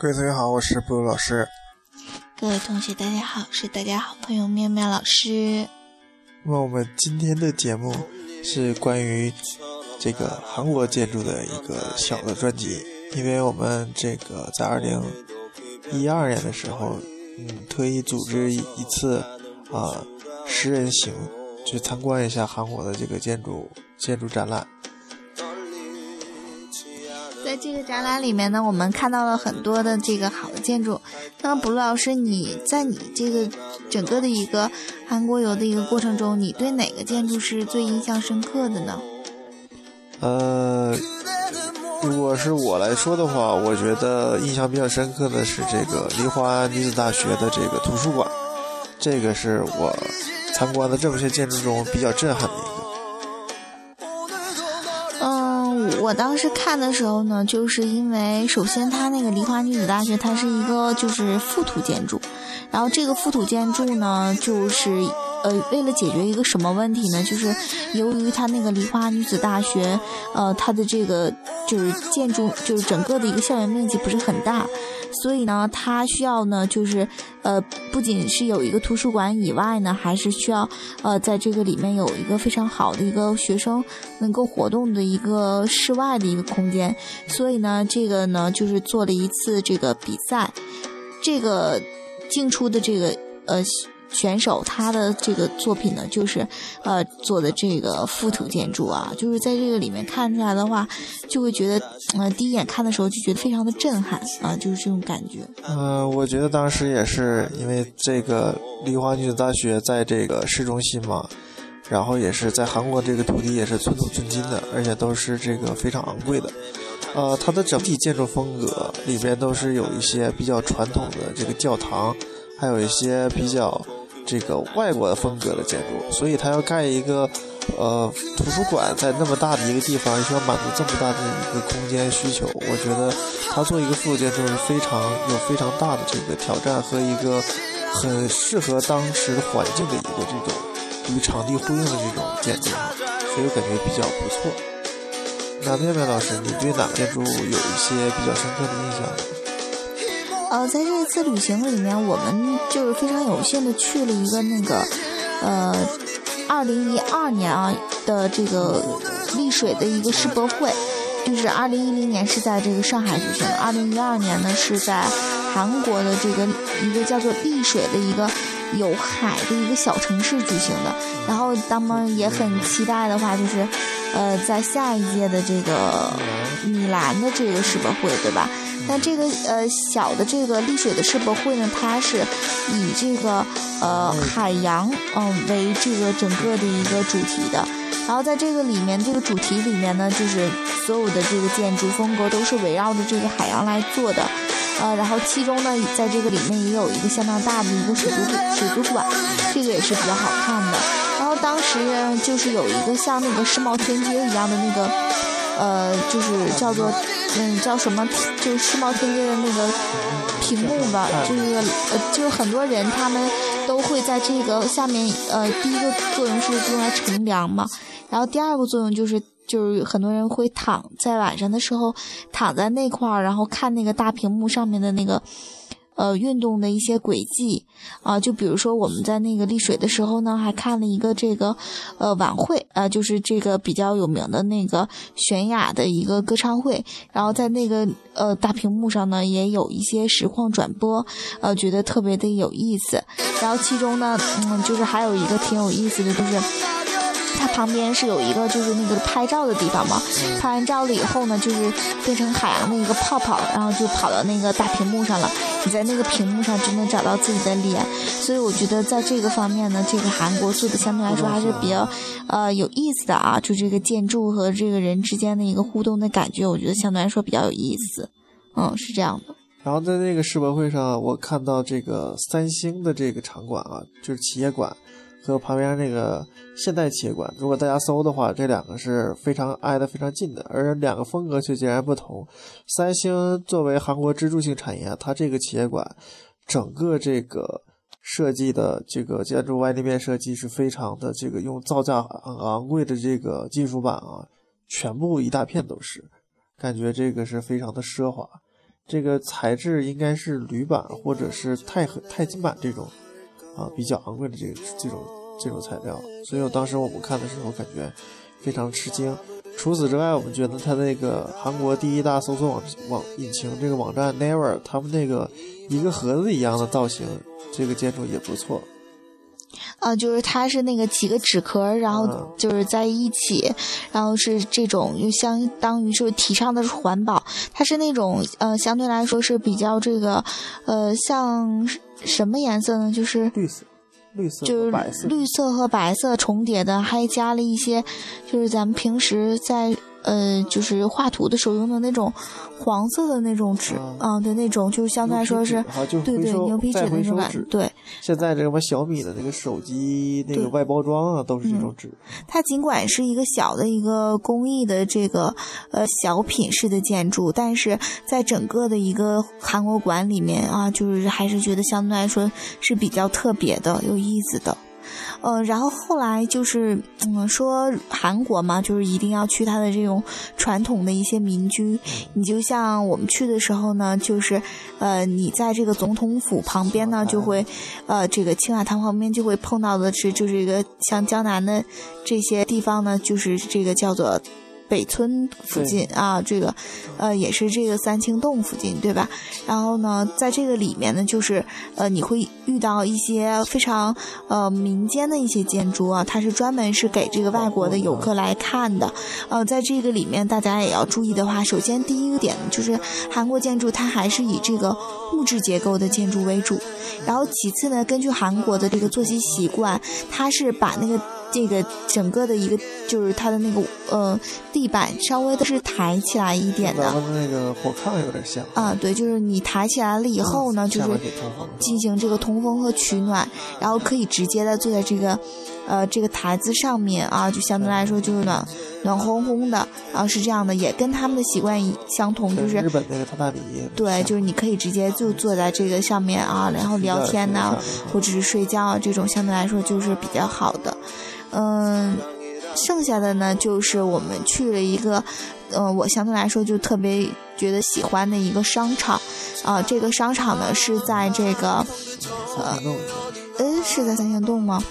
各位同学好，我是布鲁老师。各位同学，大家好，是大家好朋友妙妙老师。那么我们今天的节目是关于这个韩国建筑的一个小的专辑，因为我们这个在二零一二年的时候，嗯，特意组织一次啊十人行去参观一下韩国的这个建筑建筑展览。这个展览里面呢，我们看到了很多的这个好的建筑。那么，卜老师，你在你这个整个的一个韩国游的一个过程中，你对哪个建筑是最印象深刻的呢？呃，如果是我来说的话，我觉得印象比较深刻的是这个梨花女子大学的这个图书馆，这个是我参观的这么些建筑中比较震撼的一个。我当时看的时候呢，就是因为首先它那个梨花女子大学，它是一个就是附土建筑，然后这个附土建筑呢，就是呃为了解决一个什么问题呢？就是由于它那个梨花女子大学，呃它的这个就是建筑就是整个的一个校园面积不是很大。所以呢，它需要呢，就是，呃，不仅是有一个图书馆以外呢，还是需要，呃，在这个里面有一个非常好的一个学生能够活动的一个室外的一个空间。所以呢，这个呢，就是做了一次这个比赛，这个进出的这个，呃。选手他的这个作品呢，就是呃做的这个覆土建筑啊，就是在这个里面看出来的话，就会觉得，呃，第一眼看的时候就觉得非常的震撼啊，就是这种感觉。嗯，我觉得当时也是因为这个梨花女子大学在这个市中心嘛，然后也是在韩国这个土地也是寸土寸金的，而且都是这个非常昂贵的。呃，它的整体建筑风格里边都是有一些比较传统的这个教堂，还有一些比较。这个外国的风格的建筑，所以他要盖一个，呃，图书馆在那么大的一个地方，需要满足这么大的一个空间需求。我觉得他做一个复古建筑是非常有非常大的这个挑战和一个很适合当时环境的一个这种与场地呼应的这种建筑，所以我感觉比较不错。那妙妙老师，你对哪个建筑有一些比较深刻的印象呢？呃，在这一次旅行里面，我们就是非常有幸的去了一个那个，呃，二零一二年啊的这个丽水的一个世博会，就是二零一零年是在这个上海举行的，二零一二年呢是在韩国的这个一个叫做丽水的一个有海的一个小城市举行的。然后，咱们也很期待的话，就是呃，在下一届的这个米兰的这个世博会，对吧？那这个呃小的这个丽水的世博会呢，它是以这个呃海洋嗯为这个整个的一个主题的，然后在这个里面这个主题里面呢，就是所有的这个建筑风格都是围绕着这个海洋来做的，呃，然后其中呢，在这个里面也有一个相当大的一个水族水族馆，这个也是比较好看的。然后当时就是有一个像那个世贸天阶一样的那个。呃，就是叫做，嗯，叫什么？就是世贸天阶的那个屏幕吧，就是呃，就是很多人他们都会在这个下面，呃，第一个作用是用来乘凉嘛，然后第二个作用就是就是很多人会躺在晚上的时候躺在那块儿，然后看那个大屏幕上面的那个。呃，运动的一些轨迹啊，就比如说我们在那个丽水的时候呢，还看了一个这个呃晚会啊，就是这个比较有名的那个悬雅的一个歌唱会，然后在那个呃大屏幕上呢，也有一些实况转播，呃，觉得特别的有意思。然后其中呢，嗯，就是还有一个挺有意思的，就是。它旁边是有一个就是那个拍照的地方嘛，拍完照了以后呢，就是变成海洋的一个泡泡，然后就跑到那个大屏幕上了。你在那个屏幕上就能找到自己的脸，所以我觉得在这个方面呢，这个韩国做的相对来说还是比较呃有意思的啊，就这个建筑和这个人之间的一个互动的感觉，我觉得相对来说比较有意思。嗯，是这样的。然后在那个世博会上，我看到这个三星的这个场馆啊，就是企业馆。和旁边那个现代企业馆，如果大家搜的话，这两个是非常挨得非常近的，而两个风格却截然不同。三星作为韩国支柱性产业，它这个企业馆整个这个设计的这个建筑外立面设计是非常的这个用造价很昂贵的这个金属板啊，全部一大片都是，感觉这个是非常的奢华。这个材质应该是铝板或者是钛钛金板这种啊比较昂贵的这个这种这种材料，所以我当时我们看的时候感觉非常吃惊。除此之外，我们觉得它那个韩国第一大搜索网网引擎这个网站 Naver，他们那个一个盒子一样的造型，这个建筑也不错。啊，就是它是那个几个纸壳，然后就是在一起，然后是这种又相当于是提倡的是环保，它是那种呃相对来说是比较这个呃像什么颜色呢？就是绿色，绿色就是绿色和白色重叠的，还加了一些就是咱们平时在。呃，就是画图的时候用的那种黄色的那种纸，啊，的，那种就是相对来说是，对对，牛皮纸那种感觉。对，现在这什么小米的那个手机那个外包装啊，都是这种纸。它尽管是一个小的一个工艺的这个呃小品式的建筑，但是在整个的一个韩国馆里面啊，就是还是觉得相对来说是比较特别的、有意思的。呃，然后后来就是，嗯，说韩国嘛，就是一定要去它的这种传统的一些民居。你就像我们去的时候呢，就是，呃，你在这个总统府旁边呢，就会，呃，这个青瓦堂旁边就会碰到的是，就是一个像江南的这些地方呢，就是这个叫做。北村附近啊，这个，呃，也是这个三清洞附近，对吧？然后呢，在这个里面呢，就是呃，你会遇到一些非常呃民间的一些建筑啊，它是专门是给这个外国的游客来看的。呃，在这个里面，大家也要注意的话，首先第一个点就是韩国建筑它还是以这个木质结构的建筑为主，然后其次呢，根据韩国的这个作息习惯，它是把那个。这个整个的一个就是它的那个呃地板稍微的是抬起来一点的，那个火炕有点像。啊，对，就是你抬起来了以后呢，就是进行这个通风和取暖，然后可以直接的坐在这个呃这个台子上面啊，就相对来说就是暖暖烘烘的，然后是这样的，也跟他们的习惯相同，就是日本那个榻榻米，对，就是你可以直接就坐在这个上面啊，然后聊天呐，或者是睡觉啊，这种相对来说就是比较好的。嗯，剩下的呢，就是我们去了一个，呃，我相对来说就特别觉得喜欢的一个商场，啊，这个商场呢是在这个，呃，嗯，是在三仙洞吗？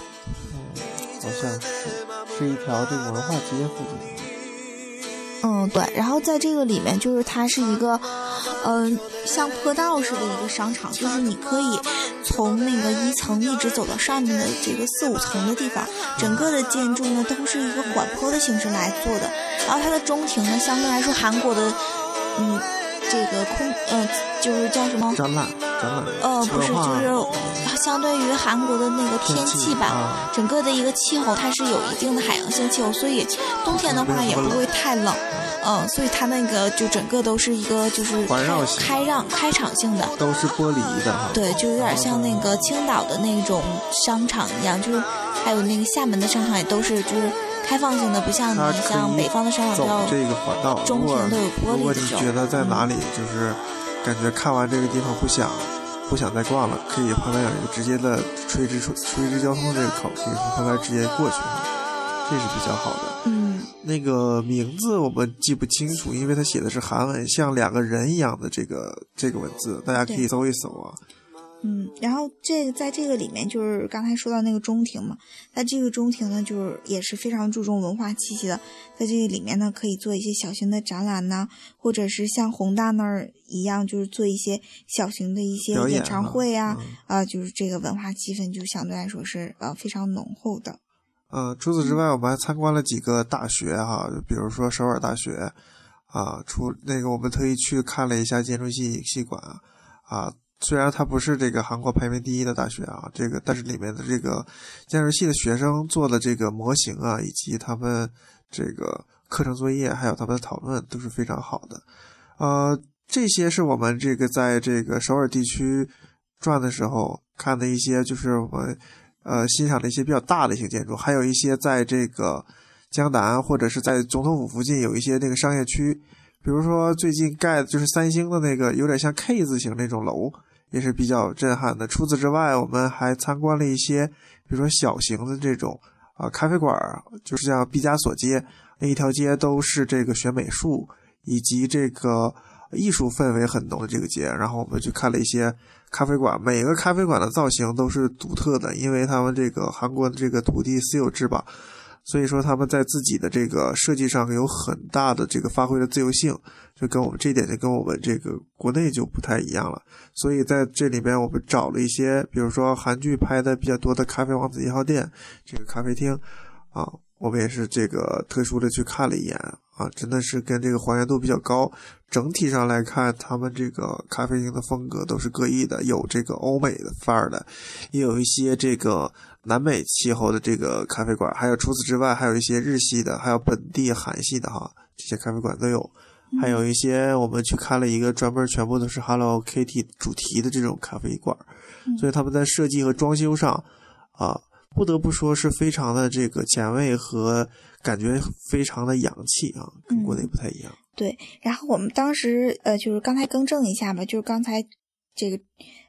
嗯，好像是，是一条这个文化街附近。嗯，对，然后在这个里面，就是它是一个，嗯，像坡道似的一个商场，就是你可以从那个一层一直走到上面的这个四五层的地方，整个的建筑呢都是一个缓坡的形式来做的，然后它的中庭呢，相对来说韩国的，嗯，这个空，呃，就是叫什么？展览，展览。呃，不是，就是相对于韩国的那个天气吧，整个的一个气候，它是有一定的海洋性气候，所以冬天的话也不会太冷。嗯，所以它那个就整个都是一个就是开让开场性的，都是玻璃的哈。对，就有点像那个青岛的那种商场一样，就是还有那个厦门的商场也都是就是开放性的，不像你像北方的商场走这个环道，中庭都有玻璃如果你觉得在哪里就是感觉看完这个地方不想不想再挂了，可以旁边有一个直接的垂直垂直交通这个口，可以从旁边直接过去，这是比较好的。嗯。那个名字我们记不清楚，因为它写的是韩文，像两个人一样的这个这个文字，大家可以搜一搜啊。嗯，然后这个在这个里面就是刚才说到那个中庭嘛，那这个中庭呢，就是也是非常注重文化气息的，在这个里面呢，可以做一些小型的展览呐，或者是像宏大那儿一样，就是做一些小型的一些演唱会啊，啊，就是这个文化气氛就相对来说是呃非常浓厚的。呃，除此之外，我们还参观了几个大学哈，比如说首尔大学，啊，除那个我们特意去看了一下建筑系影系馆，啊，虽然它不是这个韩国排名第一的大学啊，这个但是里面的这个建筑系的学生做的这个模型啊，以及他们这个课程作业，还有他们的讨论都是非常好的，呃，这些是我们这个在这个首尔地区转的时候看的一些，就是我们。呃，欣赏的一些比较大的一些建筑，还有一些在这个江南或者是在总统府附近有一些那个商业区，比如说最近盖的就是三星的那个有点像 K 字形那种楼，也是比较震撼的。除此之外，我们还参观了一些，比如说小型的这种啊咖啡馆，就是像毕加索街那一条街都是这个学美术以及这个艺术氛围很浓的这个街。然后我们去看了一些咖啡馆，每个咖啡馆的造型都是独特的，因为他们这个韩国的这个土地私有制吧，所以说他们在自己的这个设计上有很大的这个发挥的自由性，就跟我们这一点就跟我们这个国内就不太一样了。所以在这里边我们找了一些，比如说韩剧拍的比较多的咖啡王子一号店这个咖啡厅啊。我们也是这个特殊的去看了一眼啊，真的是跟这个还原度比较高。整体上来看，他们这个咖啡厅的风格都是各异的，有这个欧美的范儿的，也有一些这个南美气候的这个咖啡馆，还有除此之外，还有一些日系的，还有本地韩系的哈，这些咖啡馆都有。还有一些我们去看了一个专门全部都是 Hello Kitty 主题的这种咖啡馆，所以他们在设计和装修上啊。不得不说是非常的这个前卫和感觉非常的洋气啊，跟国内不太一样。对，然后我们当时呃，就是刚才更正一下吧，就是刚才这个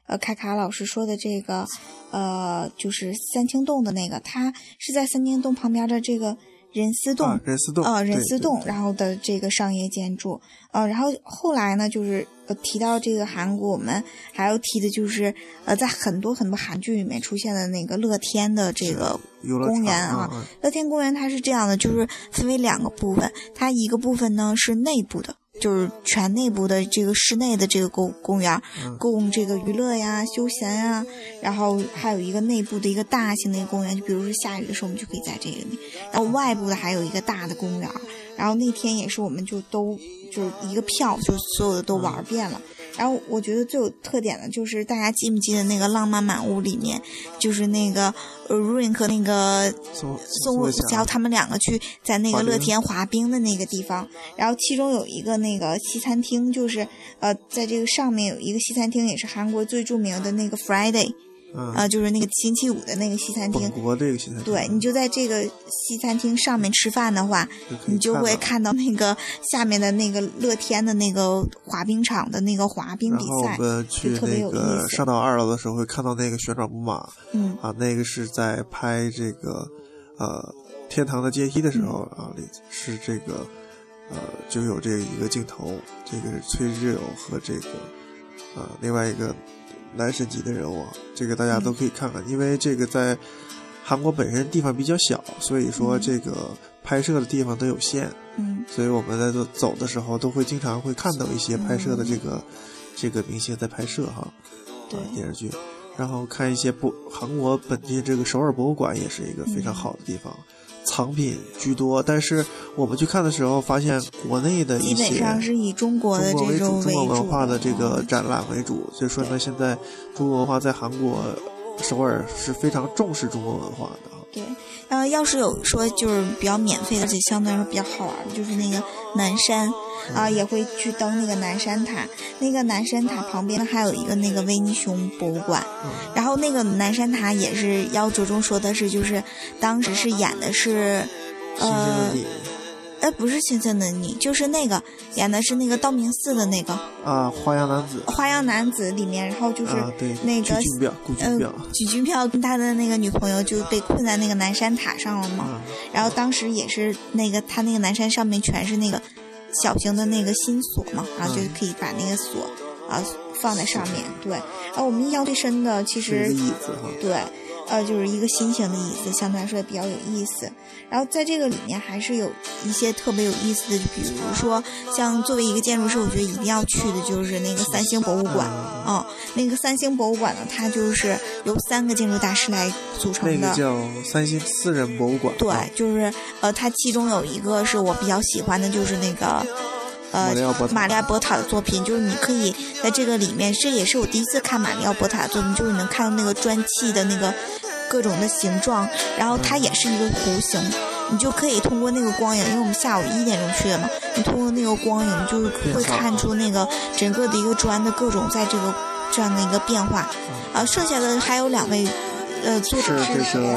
呃，卡卡老师说的这个呃，就是三清洞的那个，它是在三清洞旁边的这个。仁思洞，仁思洞啊，仁思洞，然后的这个商业建筑，呃，然后后来呢，就是呃提到这个韩国，我们还要提的就是呃，在很多很多韩剧里面出现的那个乐天的这个公园啊，乐天公园它是这样的，就是分为两个部分，它一个部分呢是内部的。就是全内部的这个室内的这个公公园，供这个娱乐呀、休闲呀，然后还有一个内部的一个大型的一个公园，就比如说下雨的时候，我们就可以在这个里。然后外部的还有一个大的公园，然后那天也是，我们就都就是一个票，就所有的都玩遍了。然后我觉得最有特点的就是大家记不记得那个《浪漫满屋》里面，就是那个呃 Rain 和那个宋宋乔他们两个去在那个乐天滑冰的那个地方，然后其中有一个那个西餐厅，就是呃在这个上面有一个西餐厅，也是韩国最著名的那个 Friday。啊，就是那个星期五的那个西餐厅，国这个西餐厅，对你就在这个西餐厅上面吃饭的话，你就会看到。那个下面的那个乐天的那个滑冰场的那个滑冰比赛，就特别有意思。上到二楼的时候会看到那个旋转木马，嗯，啊，那个是在拍这个呃天堂的阶梯的时候啊，是这个呃就有这一个镜头，这个是崔智友和这个呃另外一个。男神级的人物，这个大家都可以看看，因为这个在韩国本身地方比较小，所以说这个拍摄的地方都有限，嗯，所以我们在走走的时候都会经常会看到一些拍摄的这个这个明星在拍摄哈，对。电视剧，然后看一些博韩国本地这个首尔博物馆也是一个非常好的地方。藏品居多，但是我们去看的时候发现，国内的一些基本上是以中国的为主，中国文化的这个展览为主。所以说呢，现在中国文化在韩国首尔是非常重视中国文化的。对，呃，要是有说就是比较免费的，而且相对来说比较好玩的，就是那个南山。啊，也会去登那个南山塔，那个南山塔旁边还有一个那个维尼熊博物馆，然后那个南山塔也是要着重说的是，就是当时是演的是，呃，哎，不是《青春的你》，就是那个演的是那个道明寺的那个啊，花样男子，花样男子里面，然后就是那个呃，举军票跟他的那个女朋友就被困在那个南山塔上了嘛，然后当时也是那个他那个南山上面全是那个。小型的那个新锁嘛，然后就可以把那个锁啊放在上面。对，啊，我们印象最深的其实对。呃，就是一个新型的椅子，相对来说也比较有意思。然后在这个里面还是有一些特别有意思的，就比如说像作为一个建筑师，我觉得一定要去的就是那个三星博物馆。嗯，那个三星博物馆呢，它就是由三个建筑大师来组成的。那个叫三星私人博物馆。对，就是呃，它其中有一个是我比较喜欢的，就是那个呃马利亚波塔的作品，就是你可以在这个里面，这也是我第一次看马利亚波塔的作品，就是能看到那个砖砌的那个。各种的形状，然后它也是一个弧形，你就可以通过那个光影，因为我们下午一点钟去的嘛，你通过那个光影就会看出那个整个的一个砖的各种在这个这样的一个变化。啊，剩下的还有两位，呃，作者是这个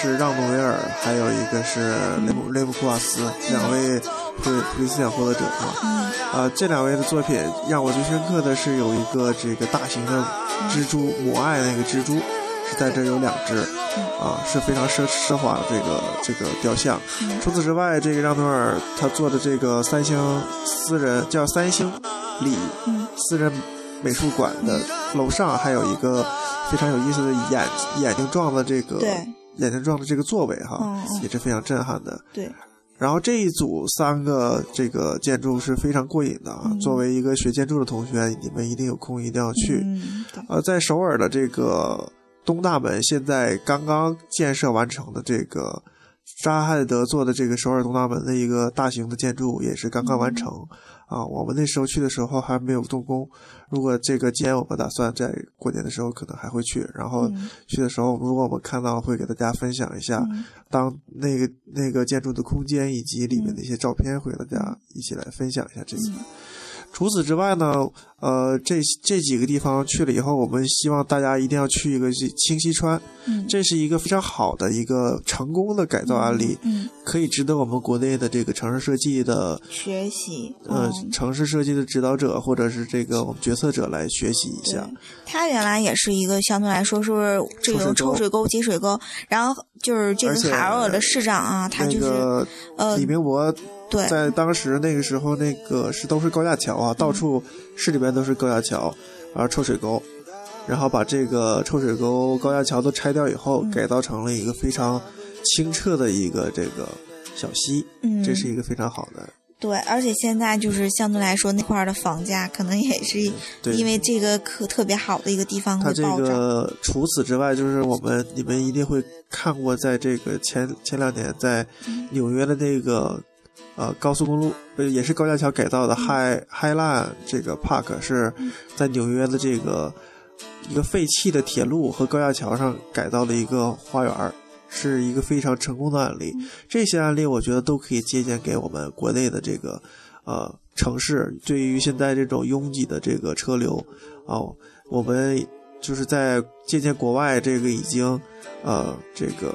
是让诺维尔，还有一个是雷布雷布库瓦斯，两位普普利斯奖获得者嘛。嗯。啊，这两位的作品让我最深刻的是有一个这个大型的蜘蛛母爱那个蜘蛛。是在这有两只，啊，是非常奢奢华的这个这个雕像。除此之外，这个让诺尔他做的这个三星私人叫三星里嗯私人美术馆的楼上还有一个非常有意思的眼眼睛状的这个对眼睛状的这个座位哈，也是非常震撼的。对，然后这一组三个这个建筑是非常过瘾的啊！嗯作为一个学建筑的同学，你们一定有空一定要去。嗯呃，在首尔的这个东大门，现在刚刚建设完成的这个扎哈德做的这个首尔东大门的一个大型的建筑，也是刚刚完成、啊。我们那时候去的时候还没有动工，如果这个既然我们打算在过年的时候可能还会去，然后嗯去的时候，如果我们看到，会给大家分享一下。嗯当那个那个建筑的空间以及里面的一些照片，会给大家一起来分享一下这次。除此之外呢，呃，这这几个地方去了以后，我们希望大家一定要去一个是清溪川，嗯。这是一个非常好的一个成功的改造案例，嗯可以值得我们国内的这个城市设计的学习呃嗯。城市设计的指导者或者是这个我们决策者来学习一下。它原来也是一个相对来说是这种抽水沟、集水沟，然后就是这个海尔的市长啊，他就是、个呃李明博对。在当时那个时候，那个是都是高架桥啊，到处市里边都是高架桥，然后抽水沟，然后把这个臭水沟、高架桥都拆掉以后，嗯改造成了一个非常清澈的一个这个小溪，嗯这是一个非常好的。对，而且现在就是相对来说那块儿的房价可能也是因为这个可特别好的一个地方它这。个除此之外，就是我们你们一定会看过，在这个前前两年在纽约的那个呃高速公路，呃也是高架桥改造的 High Highline 这个 Park 是在纽约的这个一个废弃的铁路和高架桥上改造的一个花园儿。是一个非常成功的案例，这些案例我觉得都可以借鉴给我们国内的这个呃城市，对于现在这种拥挤的这个车流啊、我们就是在借鉴国外这个已经呃这个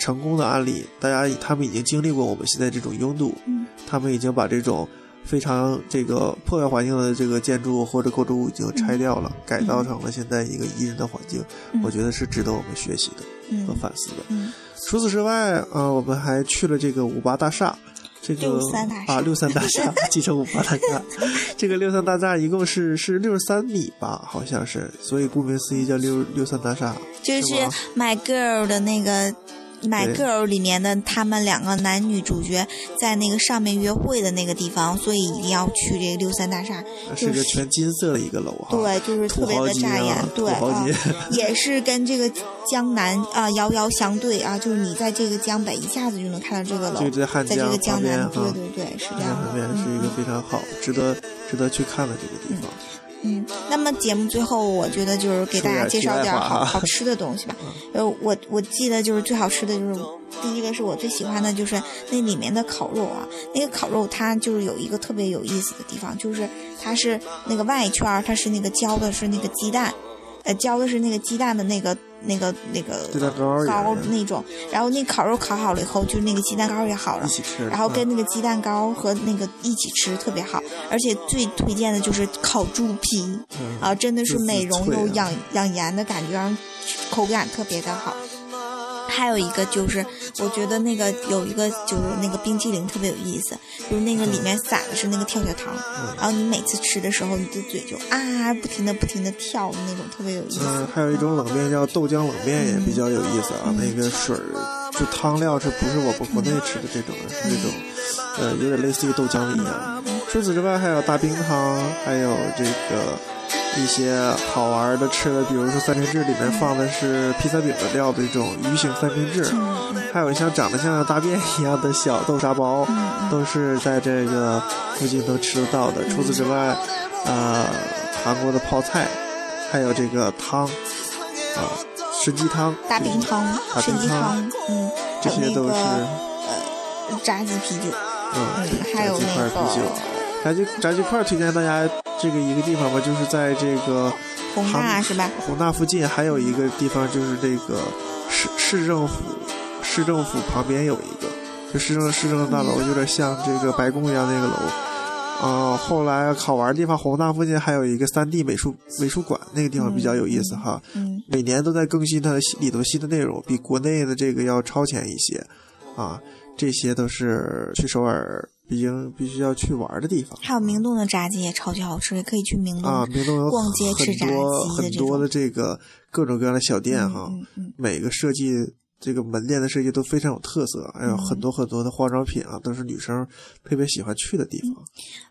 成功的案例，大家他们已经经历过我们现在这种拥堵，嗯他们已经把这种非常这个破坏环境的这个建筑或者构筑物已经拆掉了，改造成了现在一个宜人的环境，嗯我觉得是值得我们学习的和嗯反思的。嗯除此之外，呃，我们还去了这个五八大厦，这个六三大厦啊，六三大厦，继承五八大厦。这个六三大厦一共是是六十三米吧，好像是，所以顾名思义叫六六三大厦。就是 My Girl 的那个 My Girl 里面的他们两个男女主角在那个上面约会的那个地方，所以一定要去这个六三大厦。是个就是全金色的一个楼哈，对，就是特别的扎眼，土对啊，也是跟这个江南啊、遥遥相对啊，就是你在这个江北一下子就能看到这个楼，就在汉在这个江南，对，对对，是这样旁边。是一个非常好、值得值得去看的这个地方。嗯，那么节目最后，我觉得就是给大家介绍点儿好 好吃的东西吧。呃，我我记得就是最好吃的就是第一个是我最喜欢的就是那里面的烤肉啊，那个烤肉它就是有一个特别有意思的地方，就是它是那个外圈儿它是那个浇的是那个鸡蛋，呃，浇的是那个鸡蛋的那个那个那个鸡蛋糕那种，然后那烤肉烤好了以后，就是那个鸡蛋糕也好了一，起吃，然后跟嗯那个鸡蛋糕和那个一起吃特别好，而且最推荐的就是烤猪皮嗯啊，真的是美容又养养颜的感觉，口感特别的好。还有一个就是，我觉得那个有一个就是那个冰激凌特别有意思，就是那个里面撒的是那个跳跳糖，嗯然后你每次吃的时候，你的嘴就啊不停的不停的跳的那种，特别有意思。嗯，还有一种冷面叫豆浆冷面，也比较有意思啊。那个水儿就汤料是不是我们国内吃的这种，是那种，呃，有点类似于豆浆一样。除此之外，还有大冰汤，还有这个一些好玩的吃的，比如说三明治里面放的是披萨饼的料的一种鱼形三明治，还有像长得像大便一样的小豆沙包，都是在这个附近都吃得到的。除此之外，呃，韩国的泡菜，还有这个汤，啊、参鸡汤，大冰汤、大鸡汤，嗯，这些都是那个呃炸鸡啤酒，嗯嗯，还有炸鸡块那啤酒个。炸鸡炸鸡块推荐大家这个一个地方吧，就是在这个宏大是吧？宏大附近还有一个地方，就是这个市市政府市政府旁边有一个，就市政市政大楼，有点像这个白宫一样那个楼。啊、后来好玩的地方，宏大附近还有一个三 D 美术美术馆，那个地方比较有意思哈。嗯每年都在更新它的里头新的内容，比国内的这个要超前一些，啊，这些都是去首尔毕竟必须要去玩的地方。还有明洞的炸鸡也超级好吃，也可以去明洞啊，明洞有逛街吃炸鸡很多很多的这个各种各样的小店哈，嗯嗯每个设计这个门店的设计都非常有特色，还有嗯很多很多的化妆品啊，都是女生特别喜欢去的地方。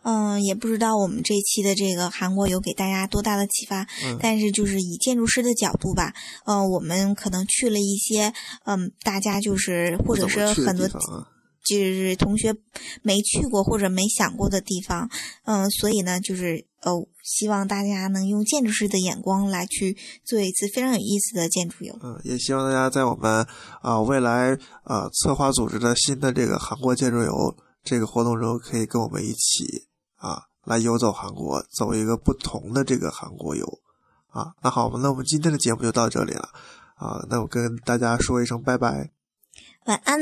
嗯，也不知道我们这期的这个韩国有给大家多大的启发，嗯。但是就是以建筑师的角度吧，呃，我们可能去了一些，嗯，大家就是或者是很多就是同学没去过或者没想过的地方，嗯，所以呢，就是呃，希望大家能用建筑师的眼光来去做一次非常有意思的建筑游。嗯，也希望大家在我们啊、未来啊、策划组织的新的这个韩国建筑游这个活动中，可以跟我们一起啊来游走韩国，走一个不同的这个韩国游啊。那好，那我们今天的节目就到这里了啊。那我跟大家说一声拜拜。晚安。